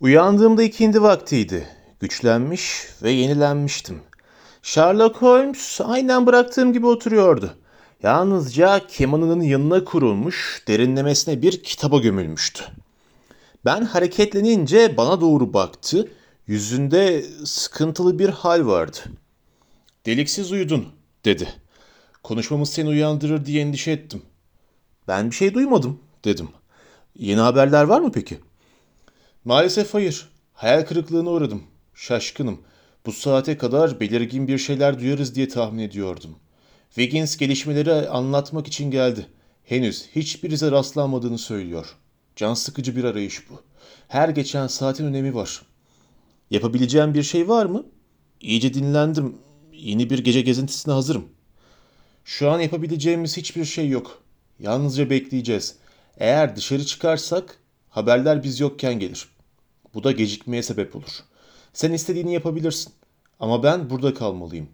Uyandığımda ikindi vaktiydi. Güçlenmiş ve yenilenmiştim. Sherlock Holmes aynen bıraktığım gibi oturuyordu. Yalnızca kemanının yanına kurulmuş, derinlemesine bir kitaba gömülmüştü. Ben hareketlenince bana doğru baktı. Yüzünde sıkıntılı bir hal vardı. Deliksiz uyudun, dedi. Konuşmamız seni uyandırır diye endişe ettim. Ben bir şey duymadım, dedim. Yeni haberler var mı peki? Maalesef hayır. Hayal kırıklığına uğradım. Şaşkınım. Bu saate kadar belirgin bir şeyler duyarız diye tahmin ediyordum. Wiggins gelişmeleri anlatmak için geldi. Henüz hiçbirize rastlanmadığını söylüyor. Can sıkıcı bir arayış bu. Her geçen saatin önemi var. Yapabileceğim bir şey var mı? İyice dinlendim. Yeni bir gece gezintisine hazırım. Şu an yapabileceğimiz hiçbir şey yok. Yalnızca bekleyeceğiz. Eğer dışarı çıkarsak haberler biz yokken gelir. Bu da gecikmeye sebep olur. Sen istediğini yapabilirsin. Ama ben burada kalmalıyım.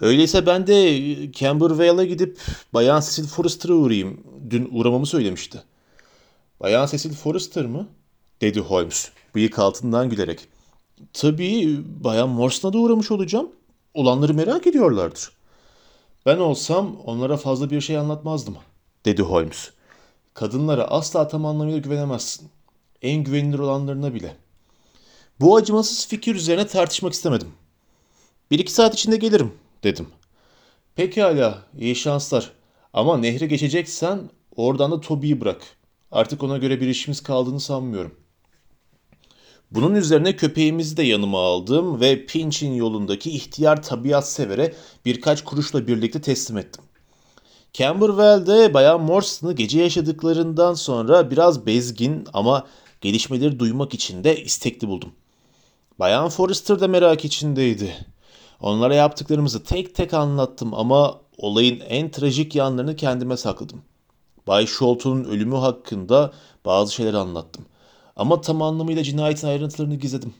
Öyleyse ben de Cambervale'a gidip Bayan Cecil Forrester'a uğrayayım. Dün uğramamı söylemişti. Bayan Cecil Forrester mı? Dedi Holmes bıyık altından gülerek. Tabii Bayan Morson'a da uğramış olacağım. Olanları merak ediyorlardır. Ben olsam onlara fazla bir şey anlatmazdım, dedi Holmes. Kadınlara asla tam anlamıyla güvenemezsin. En güvenilir olanlarına bile. Bu acımasız fikir üzerine tartışmak istemedim. Bir iki saat içinde gelirim, dedim. Pekala, iyi şanslar. Ama nehri geçeceksen oradan da Toby'yi bırak. Artık ona göre bir işimiz kaldığını sanmıyorum. Bunun üzerine köpeğimizi de yanıma aldım ve Pinch'in yolundaki ihtiyar tabiat severe birkaç kuruşla birlikte teslim ettim. Camberwell'de Bayan Morson'ı gece yaşadıklarından sonra biraz bezgin ama gelişmeleri duymak için de istekli buldum. Bayan Forrester da merak içindeydi. Onlara yaptıklarımızı tek tek anlattım ama olayın en trajik yanlarını kendime sakladım. Bay Sholto'nun ölümü hakkında bazı şeyler anlattım. Ama tam anlamıyla cinayetin ayrıntılarını gizledim.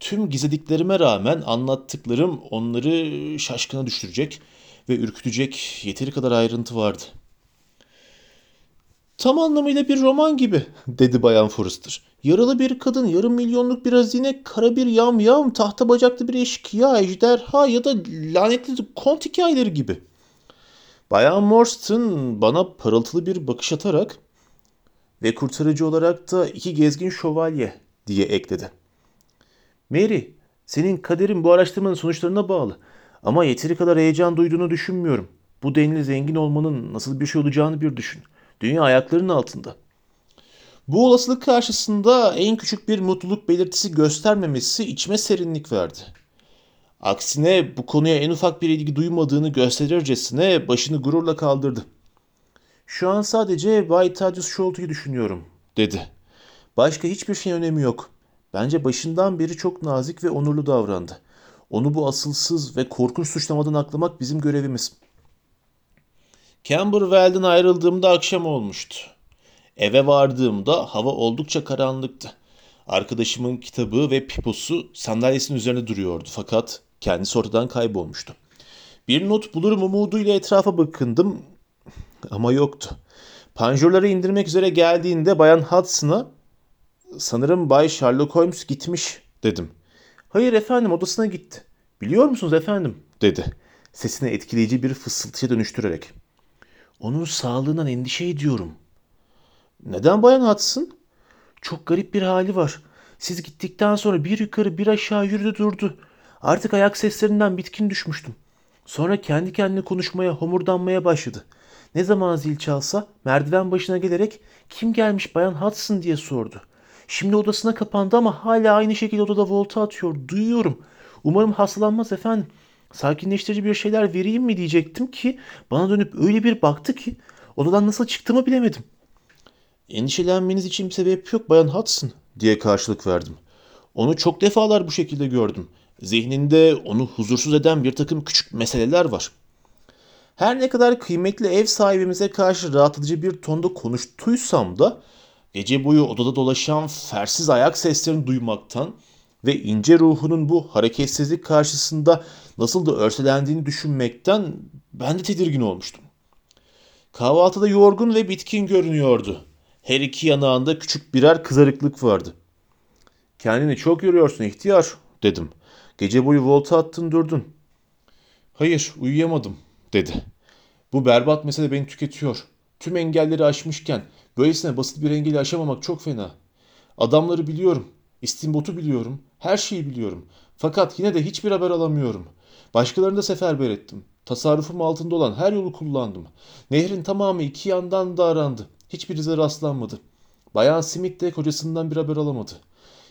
Tüm gizlediklerime rağmen anlattıklarım onları şaşkına düşürecek ve ürkütecek yeteri kadar ayrıntı vardı. Tam anlamıyla bir roman gibi, dedi Bayan Forrester. Yaralı bir kadın, yarım milyonluk bir hazine, kara bir yam yam, tahta bacaklı bir eşkıya, ejderha ya da lanetli kont hikayeleri gibi. Bayan Morstan bana parıltılı bir bakış atarak ve kurtarıcı olarak da iki gezgin şövalye diye ekledi. Mary, senin kaderin bu araştırmanın sonuçlarına bağlı. Ama yeteri kadar heyecan duyduğunu düşünmüyorum. Bu denli zengin olmanın nasıl bir şey olacağını bir düşün. Dünya ayaklarının altında. Bu olasılık karşısında en küçük bir mutluluk belirtisi göstermemesi içime serinlik verdi. Aksine bu konuya en ufak bir ilgi duymadığını gösterircesine başını gururla kaldırdı. Şu an sadece Bay Thaddeus Sholto'yu düşünüyorum, dedi. Başka hiçbir şeyin önemi yok. Bence başından beri çok nazik ve onurlu davrandı. Onu bu asılsız ve korkunç suçlamadan aklamak bizim görevimiz. Camberwell'den ayrıldığımda akşam olmuştu. Eve vardığımda hava oldukça karanlıktı. Arkadaşımın kitabı ve piposu sandalyesinin üzerinde duruyordu fakat kendisi ortadan kaybolmuştu. Bir not bulurum umuduyla etrafa bakındım ama yoktu. Panjurları indirmek üzere geldiğinde Bayan Hudson'a sanırım Bay Sherlock Holmes gitmiş dedim. Hayır efendim odasına gitti. Biliyor musunuz efendim dedi. Sesini etkileyici bir fısıltıya dönüştürerek. Onun sağlığından endişe ediyorum. Neden Bayan Hudson? Çok garip bir hali var. Siz gittikten sonra bir yukarı bir aşağı yürüdü durdu. Artık ayak seslerinden bitkin düşmüştüm. Sonra kendi kendine konuşmaya, homurdanmaya başladı. Ne zaman zil çalsa merdiven başına gelerek kim gelmiş Bayan Hudson diye sordu. Şimdi odasına kapandı ama hala aynı şekilde odada volta atıyor. Duyuyorum. Umarım hastalanmaz efendim. Sakinleştirici bir şeyler vereyim mi diyecektim ki bana dönüp öyle bir baktı ki odadan nasıl çıktığımı bilemedim. Endişelenmeniz için bir sebep yok Bayan Hudson diye karşılık verdim. Onu çok defalar bu şekilde gördüm. Zihninde onu huzursuz eden bir takım küçük meseleler var. Her ne kadar kıymetli ev sahibimize karşı rahatlatıcı bir tonda konuştuysam da gece boyu odada dolaşan fersiz ayak seslerini duymaktan ve ince ruhunun bu hareketsizlik karşısında nasıl da örselendiğini düşünmekten ben de tedirgin olmuştum. Kahvaltıda yorgun ve bitkin görünüyordu. Her iki yanağında küçük birer kızarıklık vardı. Kendini çok yoruyorsun ihtiyar dedim. Gece boyu volta attın durdun. Hayır uyuyamadım dedi. Bu berbat mesele beni tüketiyor. Tüm engelleri aşmışken böylesine basit bir engeli aşamamak çok fena. Adamları biliyorum. İstimbotu biliyorum. Her şeyi biliyorum. Fakat yine de hiçbir haber alamıyorum. Başkalarını da seferber ettim. Tasarrufum altında olan her yolu kullandım. Nehrin tamamı iki yandan da arandı. Hiçbirize rastlanmadı. Bayan Smith de kocasından bir haber alamadı.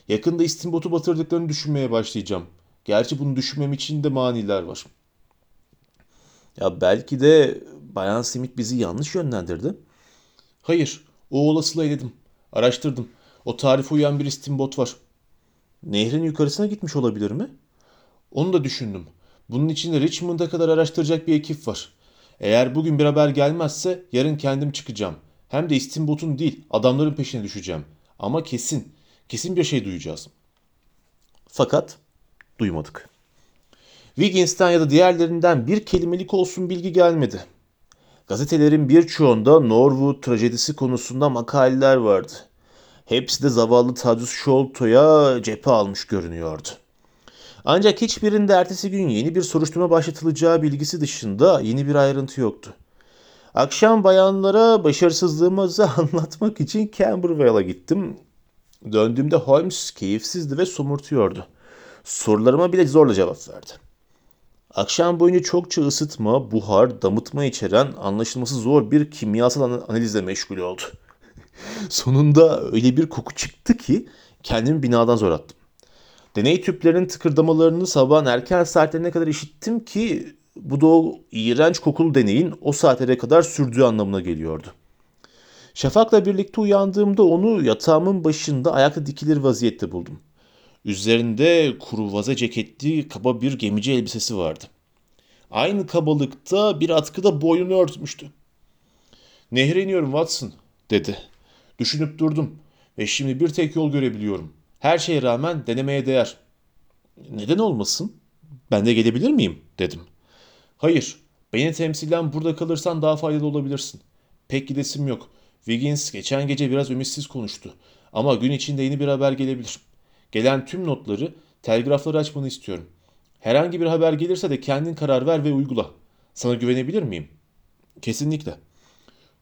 Yakında istimbotu batırdıklarını düşünmeye başlayacağım. Gerçi bunu düşünmem için de maniler var. Ya belki de Bayan Smith bizi yanlış yönlendirdi. Hayır, o olasılığı eledim. Araştırdım. O tarife uyan bir istimbot var. Nehrin yukarısına gitmiş olabilir mi? Onu da düşündüm. Bunun için de Richmond'a kadar araştıracak bir ekip var. Eğer bugün bir haber gelmezse yarın kendim çıkacağım. Hem de istimbotun değil adamların peşine düşeceğim. Ama kesin, kesin bir şey duyacağız. Fakat duymadık. Wiggins'ten ya da diğerlerinden bir kelimelik olsun bilgi gelmedi. Gazetelerin birçoğunda Norwood trajedisi konusunda makaleler vardı. Hepsi de zavallı Thaddeus Sholto'ya cephe almış görünüyordu. Ancak hiçbirinde ertesi gün yeni bir soruşturma başlatılacağı bilgisi dışında yeni bir ayrıntı yoktu. Akşam bayanlara başarısızlığımızı anlatmak için Camberwell'a gittim. Döndüğümde Holmes keyifsizdi ve somurtuyordu. Sorularıma bile zorla cevap verdi. Akşam boyunca çokça ısıtma, buhar, damıtma içeren anlaşılması zor bir kimyasal analizle meşgul oldu. Sonunda öyle bir koku çıktı ki kendimi binadan zor attım. Deney tüplerinin tıkırdamalarını sabahın erken saatlerine kadar işittim ki bu da o iğrenç kokulu deneyin o saatlere kadar sürdüğü anlamına geliyordu. Şafak'la birlikte uyandığımda onu yatağımın başında ayakta dikilir vaziyette buldum. Üzerinde kuru vaza ceketli kaba bir gemici elbisesi vardı. Aynı kabalıkta bir atkıda boynunu örtmüştü. Nehre iniyorum Watson dedi. Düşünüp durdum ve şimdi bir tek yol görebiliyorum. Her şeye rağmen denemeye değer. Neden olmasın? Ben de gelebilir miyim? dedim. Hayır, beni temsilen burada kalırsan daha faydalı olabilirsin. Pek gidesim yok. Wiggins geçen gece biraz ümitsiz konuştu. Ama gün içinde yeni bir haber gelebilir. Gelen tüm notları, telgrafları açmanı istiyorum. Herhangi bir haber gelirse de kendin karar ver ve uygula. Sana güvenebilir miyim? Kesinlikle.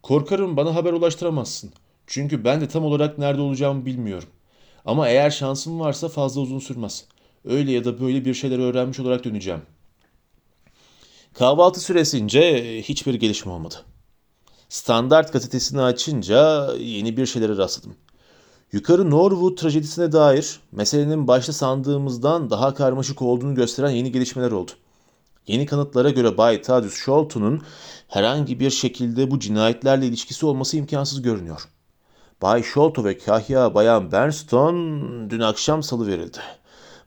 Korkarım bana haber ulaştıramazsın. Çünkü ben de tam olarak nerede olacağımı bilmiyorum. Ama eğer şansım varsa fazla uzun sürmez. Öyle ya da böyle bir şeyler öğrenmiş olarak döneceğim. Kahvaltı süresince hiçbir gelişme olmadı. Standart gazetesini açınca yeni bir şeylere rastladım. Yukarı Norwood trajedisine dair meselenin başta sandığımızdan daha karmaşık olduğunu gösteren yeni gelişmeler oldu. Yeni kanıtlara göre Bay Thaddeus Sholton'un herhangi bir şekilde bu cinayetlerle ilişkisi olması imkansız görünüyor. Bay Sholto ve kahya Bayan Bernstone dün akşam salı verildi.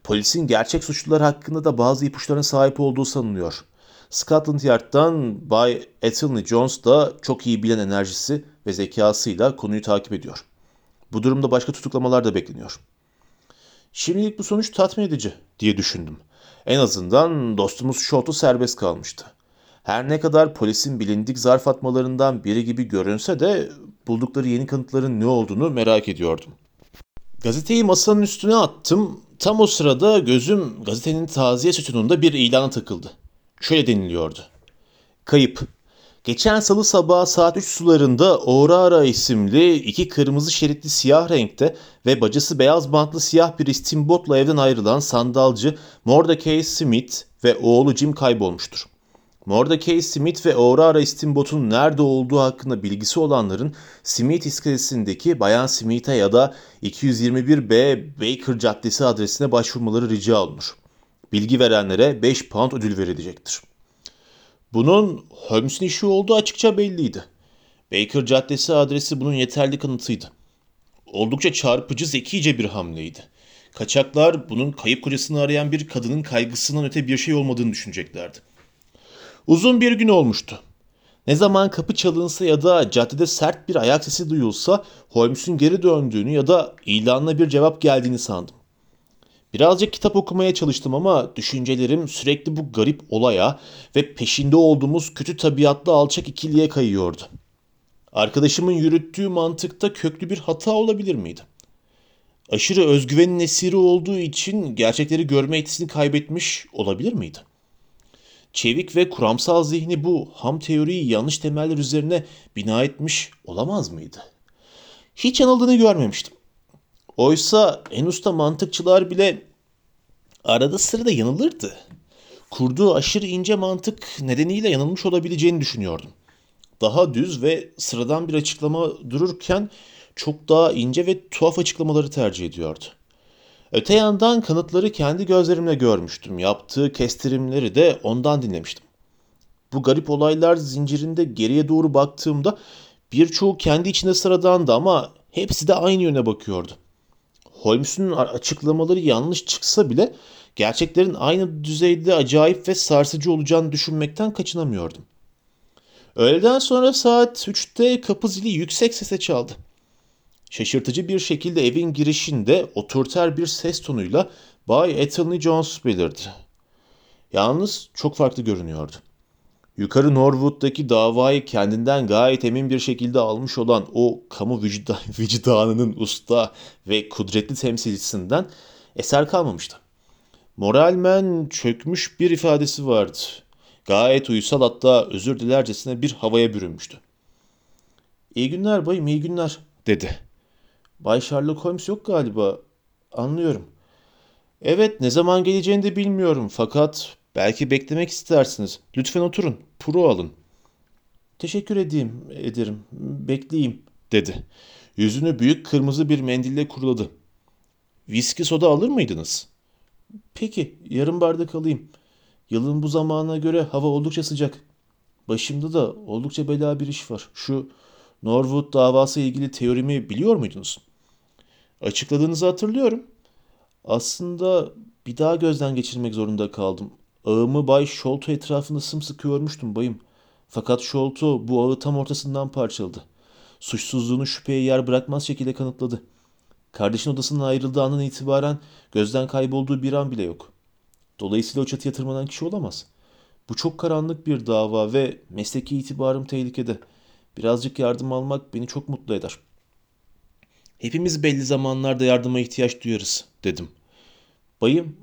Polisin gerçek suçlular hakkında da bazı ipuçlarına sahip olduğu sanılıyor. Scotland Yard'dan Bay Ethelney Jones da çok iyi bilen enerjisi ve zekasıyla konuyu takip ediyor. Bu durumda başka tutuklamalar da bekleniyor. Şimdilik bu sonuç tatmin edici diye düşündüm. En azından dostumuz Short'u serbest kalmıştı. Her ne kadar polisin bilindik zarf atmalarından biri gibi görünse de buldukları yeni kanıtların ne olduğunu merak ediyordum. Gazeteyi masanın üstüne attım. Tam o sırada gözüm gazetenin taziye sütununda bir ilana takıldı. Şöyle deniliyordu. Kayıp. Geçen salı sabah saat 3 sularında Aurora isimli iki kırmızı şeritli siyah renkte ve bacası beyaz bantlı siyah bir istimbotla evden ayrılan sandalcı Mordecai Smith ve oğlu Jim kaybolmuştur. Mordecai Smith ve Aurora istimbotun nerede olduğu hakkında bilgisi olanların Smith iskelesindeki Bayan Smith'e ya da 221B Baker Caddesi adresine başvurmaları rica olunur. Bilgi verenlere 5 pound ödül verilecektir. Bunun Holmes'un işi olduğu açıkça belliydi. Baker Caddesi adresi bunun yeterli kanıtıydı. Oldukça çarpıcı zekice bir hamleydi. Kaçaklar bunun kayıp kocasını arayan bir kadının kaygısından öte bir şey olmadığını düşüneceklerdi. Uzun bir gün olmuştu. Ne zaman kapı çalınsa ya da caddede sert bir ayak sesi duyulsa Holmes'un geri döndüğünü ya da ilanla bir cevap geldiğini sandım. Birazcık kitap okumaya çalıştım ama düşüncelerim sürekli bu garip olaya ve peşinde olduğumuz kötü tabiatlı alçak ikiliye kayıyordu. Arkadaşımın yürüttüğü mantıkta köklü bir hata olabilir miydi? aşırı özgüvenin esiri olduğu için gerçekleri görme yetisini kaybetmiş olabilir miydi? Çevik ve kuramsal zihni bu ham teoriyi yanlış temeller üzerine bina etmiş olamaz mıydı? Hiç yanıldığını görmemiştim. Oysa en usta mantıkçılar bile arada sırada yanılırdı. Kurduğu aşırı ince mantık nedeniyle yanılmış olabileceğini düşünüyordum. Daha düz ve sıradan bir açıklama dururken çok daha ince ve tuhaf açıklamaları tercih ediyordu. Öte yandan kanıtları kendi gözlerimle görmüştüm. Yaptığı kestirimleri de ondan dinlemiştim. Bu garip olaylar zincirinde geriye doğru baktığımda birçoğu kendi içinde sıradandı ama hepsi de aynı yöne bakıyordu. Holmes'un açıklamaları yanlış çıksa bile gerçeklerin aynı düzeyde acayip ve sarsıcı olacağını düşünmekten kaçınamıyordum. Öğleden sonra saat 3'te kapı zili yüksek sese çaldı. Şaşırtıcı bir şekilde evin girişinde otoriter bir ses tonuyla Bay Ethelney Jones belirdi. Yalnız çok farklı görünüyordu. Yukarı Norwood'daki davayı kendinden gayet emin bir şekilde almış olan o kamu vicdan, vicdanının usta ve kudretli temsilcisinden eser kalmamıştı. Moralmen çökmüş bir ifadesi vardı. Gayet uysal hatta özür dilercesine bir havaya bürünmüştü. İyi günler bayım iyi günler dedi. Bay Sherlock Holmes yok galiba. Anlıyorum. Evet ne zaman geleceğini de bilmiyorum fakat belki beklemek istersiniz. Lütfen oturun. Puro alın. Teşekkür edeyim, ederim. Bekleyeyim dedi. Yüzünü büyük kırmızı bir mendille kuruladı. Viski soda alır mıydınız? Peki, yarım bardak alayım. Yılın bu zamanına göre hava oldukça sıcak. Başımda da oldukça bela bir iş var. Şu Norwood davası ilgili teorimi biliyor muydunuz? Açıkladığınızı hatırlıyorum. Aslında bir daha gözden geçirmek zorunda kaldım. Ağımı Bay Sholto etrafında sımsıkı örmüştüm bayım. Fakat Sholto bu ağı tam ortasından parçaladı. Suçsuzluğunu şüpheye yer bırakmaz şekilde kanıtladı. Kardeşin odasından ayrıldığı andan itibaren gözden kaybolduğu bir an bile yok. Dolayısıyla o çatıya tırmanan kişi olamaz. Bu çok karanlık bir dava ve mesleki itibarım tehlikede. Birazcık yardım almak beni çok mutlu eder. Hepimiz belli zamanlarda yardıma ihtiyaç duyarız, dedim. Bayım,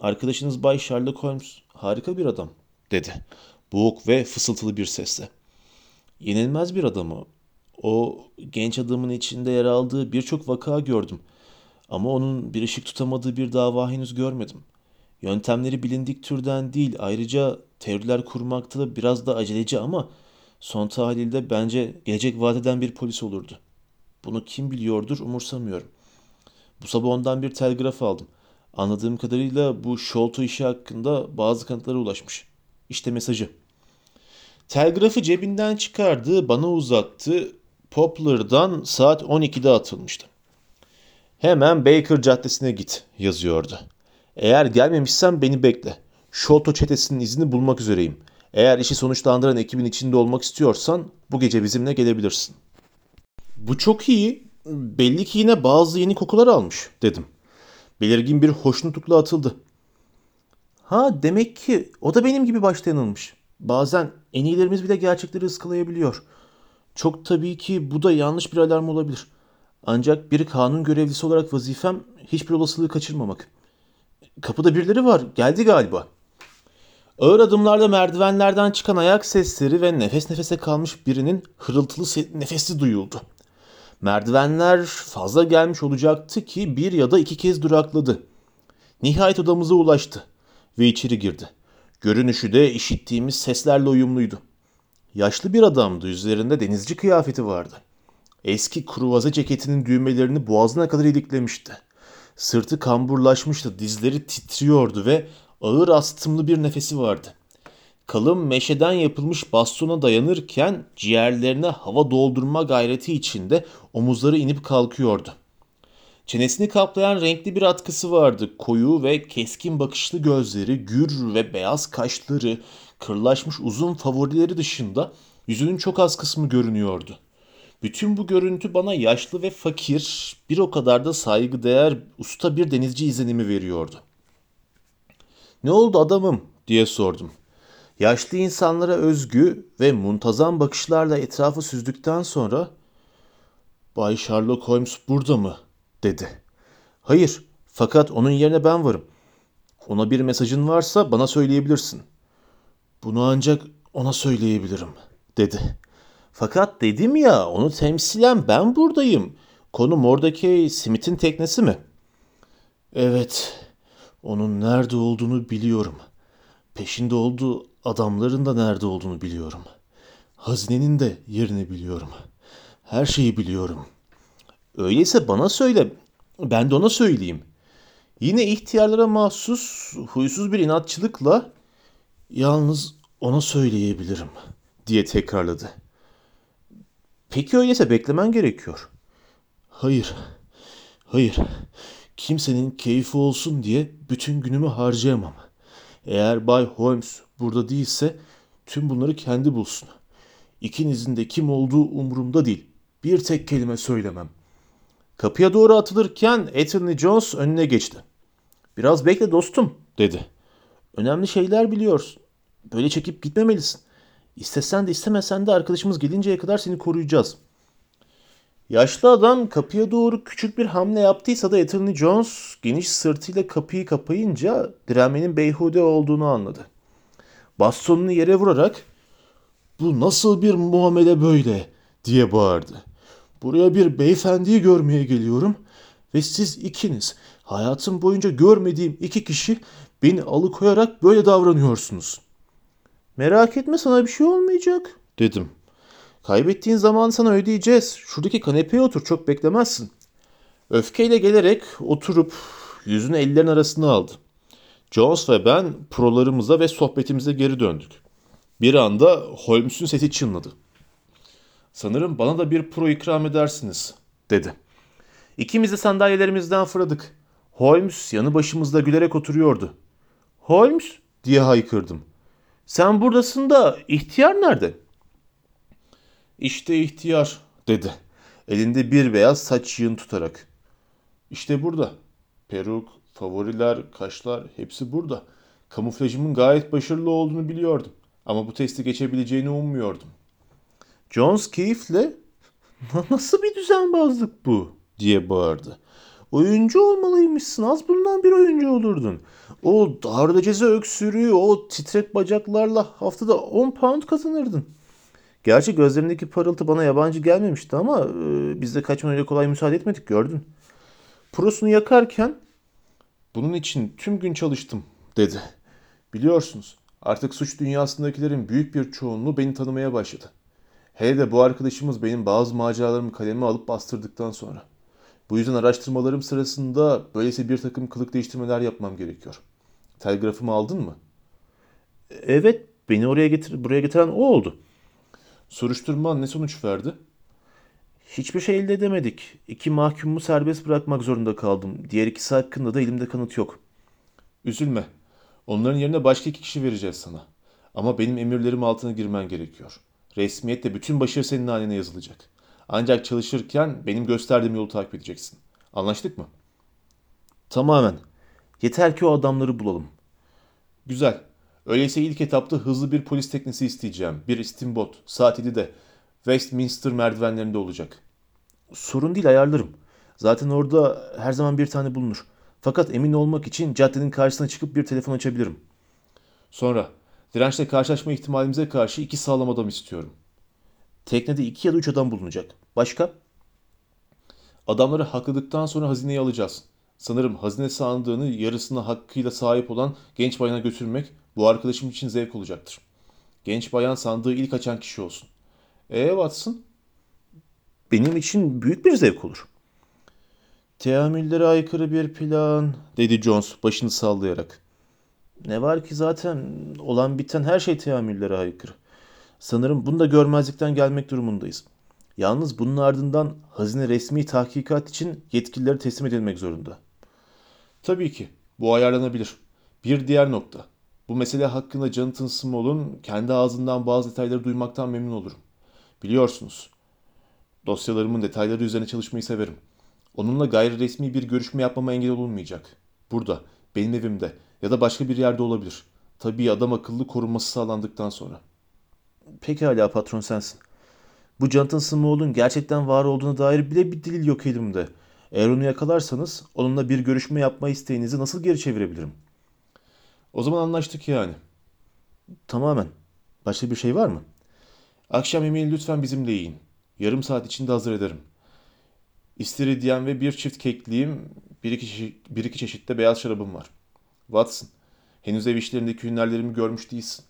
arkadaşınız Bay Sherlock Holmes harika bir adam, dedi. Boğuk ve fısıltılı bir sesle. Yenilmez bir adamı. O genç adamın içinde yer aldığı birçok vaka gördüm. Ama onun bir ışık tutamadığı bir dava henüz görmedim. Yöntemleri bilindik türden değil. Ayrıca teoriler kurmakta da biraz da aceleci ama son tahlilde bence gelecek vadeden bir polis olurdu. Bunu kim biliyordur umursamıyorum. Bu sabah ondan bir telgraf aldım. Anladığım kadarıyla bu Sholto işi hakkında bazı kanıtlara ulaşmış. İşte mesajı. Telgrafı cebinden çıkardı, bana uzattı. Poplar'dan saat 12'de atılmıştı. Hemen Baker Caddesi'ne git yazıyordu. Eğer gelmemişsen beni bekle. Sholto çetesinin izini bulmak üzereyim. Eğer işi sonuçlandıran ekibin içinde olmak istiyorsan bu gece bizimle gelebilirsin. Bu çok iyi. Belli ki yine bazı yeni kokular almış dedim. Belirgin bir hoşnutlukla atıldı. Ha demek ki o da benim gibi başta yanılmış. Bazen en iyilerimiz bile gerçekleri ıskalayabiliyor. Çok tabii ki bu da yanlış bir alarm olabilir. Ancak bir kanun görevlisi olarak vazifem hiçbir olasılığı kaçırmamak. Kapıda birileri var. Geldi galiba. Ağır adımlarla merdivenlerden çıkan ayak sesleri ve nefes nefese kalmış birinin hırıltılı nefesi duyuldu. Merdivenler fazla gelmiş olacaktı ki bir ya da iki kez durakladı. Nihayet odamıza ulaştı ve içeri girdi. Görünüşü de işittiğimiz seslerle uyumluydu. Yaşlı bir adamdı, üzerinde denizci kıyafeti vardı. Eski kruvaze ceketinin düğmelerini boğazına kadar iliklemişti. Sırtı kamburlaşmıştı, dizleri titriyordu ve ağır astımlı bir nefesi vardı. Kalın meşeden yapılmış bastona dayanırken ciğerlerine hava doldurma gayreti içinde omuzları inip kalkıyordu. Çenesini kaplayan renkli bir atkısı vardı. Koyu ve keskin bakışlı gözleri, gür ve beyaz kaşları, kırlaşmış uzun favorileri dışında yüzünün çok az kısmı görünüyordu. Bütün bu görüntü bana yaşlı ve fakir, bir o kadar da saygıdeğer usta bir denizci izlenimi veriyordu. Ne oldu adamım diye sordum. Yaşlı insanlara özgü ve muntazam bakışlarla etrafı süzdükten sonra Bay Sherlock Holmes burada mı? dedi. Hayır, fakat onun yerine ben varım. Ona bir mesajın varsa bana söyleyebilirsin. Bunu ancak ona söyleyebilirim, dedi. Fakat dedim ya, onu temsilen ben buradayım. Konu oradaki Smith'in teknesi mi? Evet, onun nerede olduğunu biliyorum. Peşinde olduğu adamların da nerede olduğunu biliyorum. Hazinenin de yerini biliyorum. Her şeyi biliyorum. Öyleyse bana söyle, ben de ona söyleyeyim. Yine ihtiyarlara mahsus huysuz bir inatçılıkla yalnız ona söyleyebilirim diye tekrarladı. Peki öyleyse beklemen gerekiyor. Hayır, hayır. Kimsenin keyfi olsun diye bütün günümü harcayamam. Eğer Bay Holmes burada değilse tüm bunları kendi bulsun. İkinizin de kim olduğu umurumda değil. Bir tek kelime söylemem. Kapıya doğru atılırken Anthony Jones önüne geçti. Biraz bekle dostum dedi. Önemli şeyler biliyorsun. Böyle çekip gitmemelisin. İstesen de istemesen de arkadaşımız gelinceye kadar seni koruyacağız. Yaşlı adam kapıya doğru küçük bir hamle yaptıysa da Anthony Jones geniş sırtıyla kapıyı kapayınca direnmenin beyhude olduğunu anladı. Bastonunu yere vurarak bu nasıl bir muamele böyle diye bağırdı. Buraya bir beyefendiyi görmeye geliyorum ve siz ikiniz hayatım boyunca görmediğim iki kişi beni alıkoyarak böyle davranıyorsunuz. Merak etme sana bir şey olmayacak dedim. Kaybettiğin zaman sana ödeyeceğiz. Şuradaki kanepeye otur çok beklemezsin. Öfkeyle gelerek oturup yüzünü ellerin arasına aldı. Jones ve ben prolarımıza ve sohbetimize geri döndük. Bir anda Holmes'un sesi çınladı. Sanırım bana da bir pro ikram edersiniz, dedi. İkimiz de sandalyelerimizden fırladık. Holmes yanı başımızda gülerek oturuyordu. Holmes diye haykırdım. Sen buradasın da ihtiyar nerede? İşte ihtiyar dedi. Elinde bir beyaz saç yığın tutarak. İşte burada. Peruk, favoriler, kaşlar hepsi burada. Kamuflajımın gayet başarılı olduğunu biliyordum. Ama bu testi geçebileceğini ummuyordum. Jones keyifle nasıl bir düzenbazlık bu diye bağırdı. Oyuncu olmalıymışsın. Az bundan bir oyuncu olurdun. O darlıceze öksürüğü, o titrek bacaklarla haftada 10 pound kazanırdın. Gerçi gözlerindeki parıltı bana yabancı gelmemişti ama e, biz de kaçman öyle kolay müsaade etmedik gördün. Prosunu yakarken bunun için tüm gün çalıştım dedi. Biliyorsunuz artık suç dünyasındakilerin büyük bir çoğunluğu beni tanımaya başladı. Hele de bu arkadaşımız benim bazı maceralarımı kaleme alıp bastırdıktan sonra. Bu yüzden araştırmalarım sırasında böylesi bir takım kılık değiştirmeler yapmam gerekiyor. Telgrafımı aldın mı? Evet, beni oraya getir buraya getiren o oldu. Soruşturman ne sonuç verdi? Hiçbir şey elde edemedik. İki mahkumu serbest bırakmak zorunda kaldım. Diğer ikisi hakkında da elimde kanıt yok. Üzülme. Onların yerine başka iki kişi vereceğiz sana. Ama benim emirlerim altına girmen gerekiyor. Resmiyette bütün başarı senin haline yazılacak. Ancak çalışırken benim gösterdiğim yolu takip edeceksin. Anlaştık mı? Tamamen. Yeter ki o adamları bulalım. Güzel. Öyleyse ilk etapta hızlı bir polis teknesi isteyeceğim. Bir istimbot. Saat 7'de. Westminster merdivenlerinde olacak. Sorun değil ayarlarım. Zaten orada her zaman bir tane bulunur. Fakat emin olmak için caddenin karşısına çıkıp bir telefon açabilirim. Sonra dirençle karşılaşma ihtimalimize karşı iki sağlam adam istiyorum. Teknede iki ya da üç adam bulunacak. Başka? Adamları hakladıktan sonra hazineyi alacağız. Sanırım hazine sandığını yarısına hakkıyla sahip olan genç bayana götürmek bu arkadaşım için zevk olacaktır. Genç bayan sandığı ilk açan kişi olsun. Ee Watson? Benim için büyük bir zevk olur. Teamüllere aykırı bir plan, dedi Jones başını sallayarak. Ne var ki zaten olan biten her şey teamüllere aykırı. Sanırım bunu da görmezlikten gelmek durumundayız. Yalnız bunun ardından hazine resmi tahkikat için yetkililere teslim edilmek zorunda. Tabii ki. Bu ayarlanabilir. Bir diğer nokta. Bu mesele hakkında Jonathan Small'un kendi ağzından bazı detayları duymaktan memnun olurum. Biliyorsunuz. Dosyalarımın detayları üzerine çalışmayı severim. Onunla gayri resmi bir görüşme yapmama engel olunmayacak. Burada, benim evimde ya da başka bir yerde olabilir. Tabii adam akıllı korunması sağlandıktan sonra. Pekala patron sensin. Bu Jonathan Small'un gerçekten var olduğuna dair bile bir delil yok elimde. Eğer onu yakalarsanız onunla bir görüşme yapma isteğinizi nasıl geri çevirebilirim? O zaman anlaştık yani. Tamamen. Başka bir şey var mı? Akşam yemeğini lütfen bizimle yiyin. Yarım saat içinde hazır ederim. İstiridyen ve bir çift kekliyim, bir iki, bir iki çeşit de beyaz şarabım var. Watson, henüz ev işlerindeki hünerlerimi görmüş değilsin.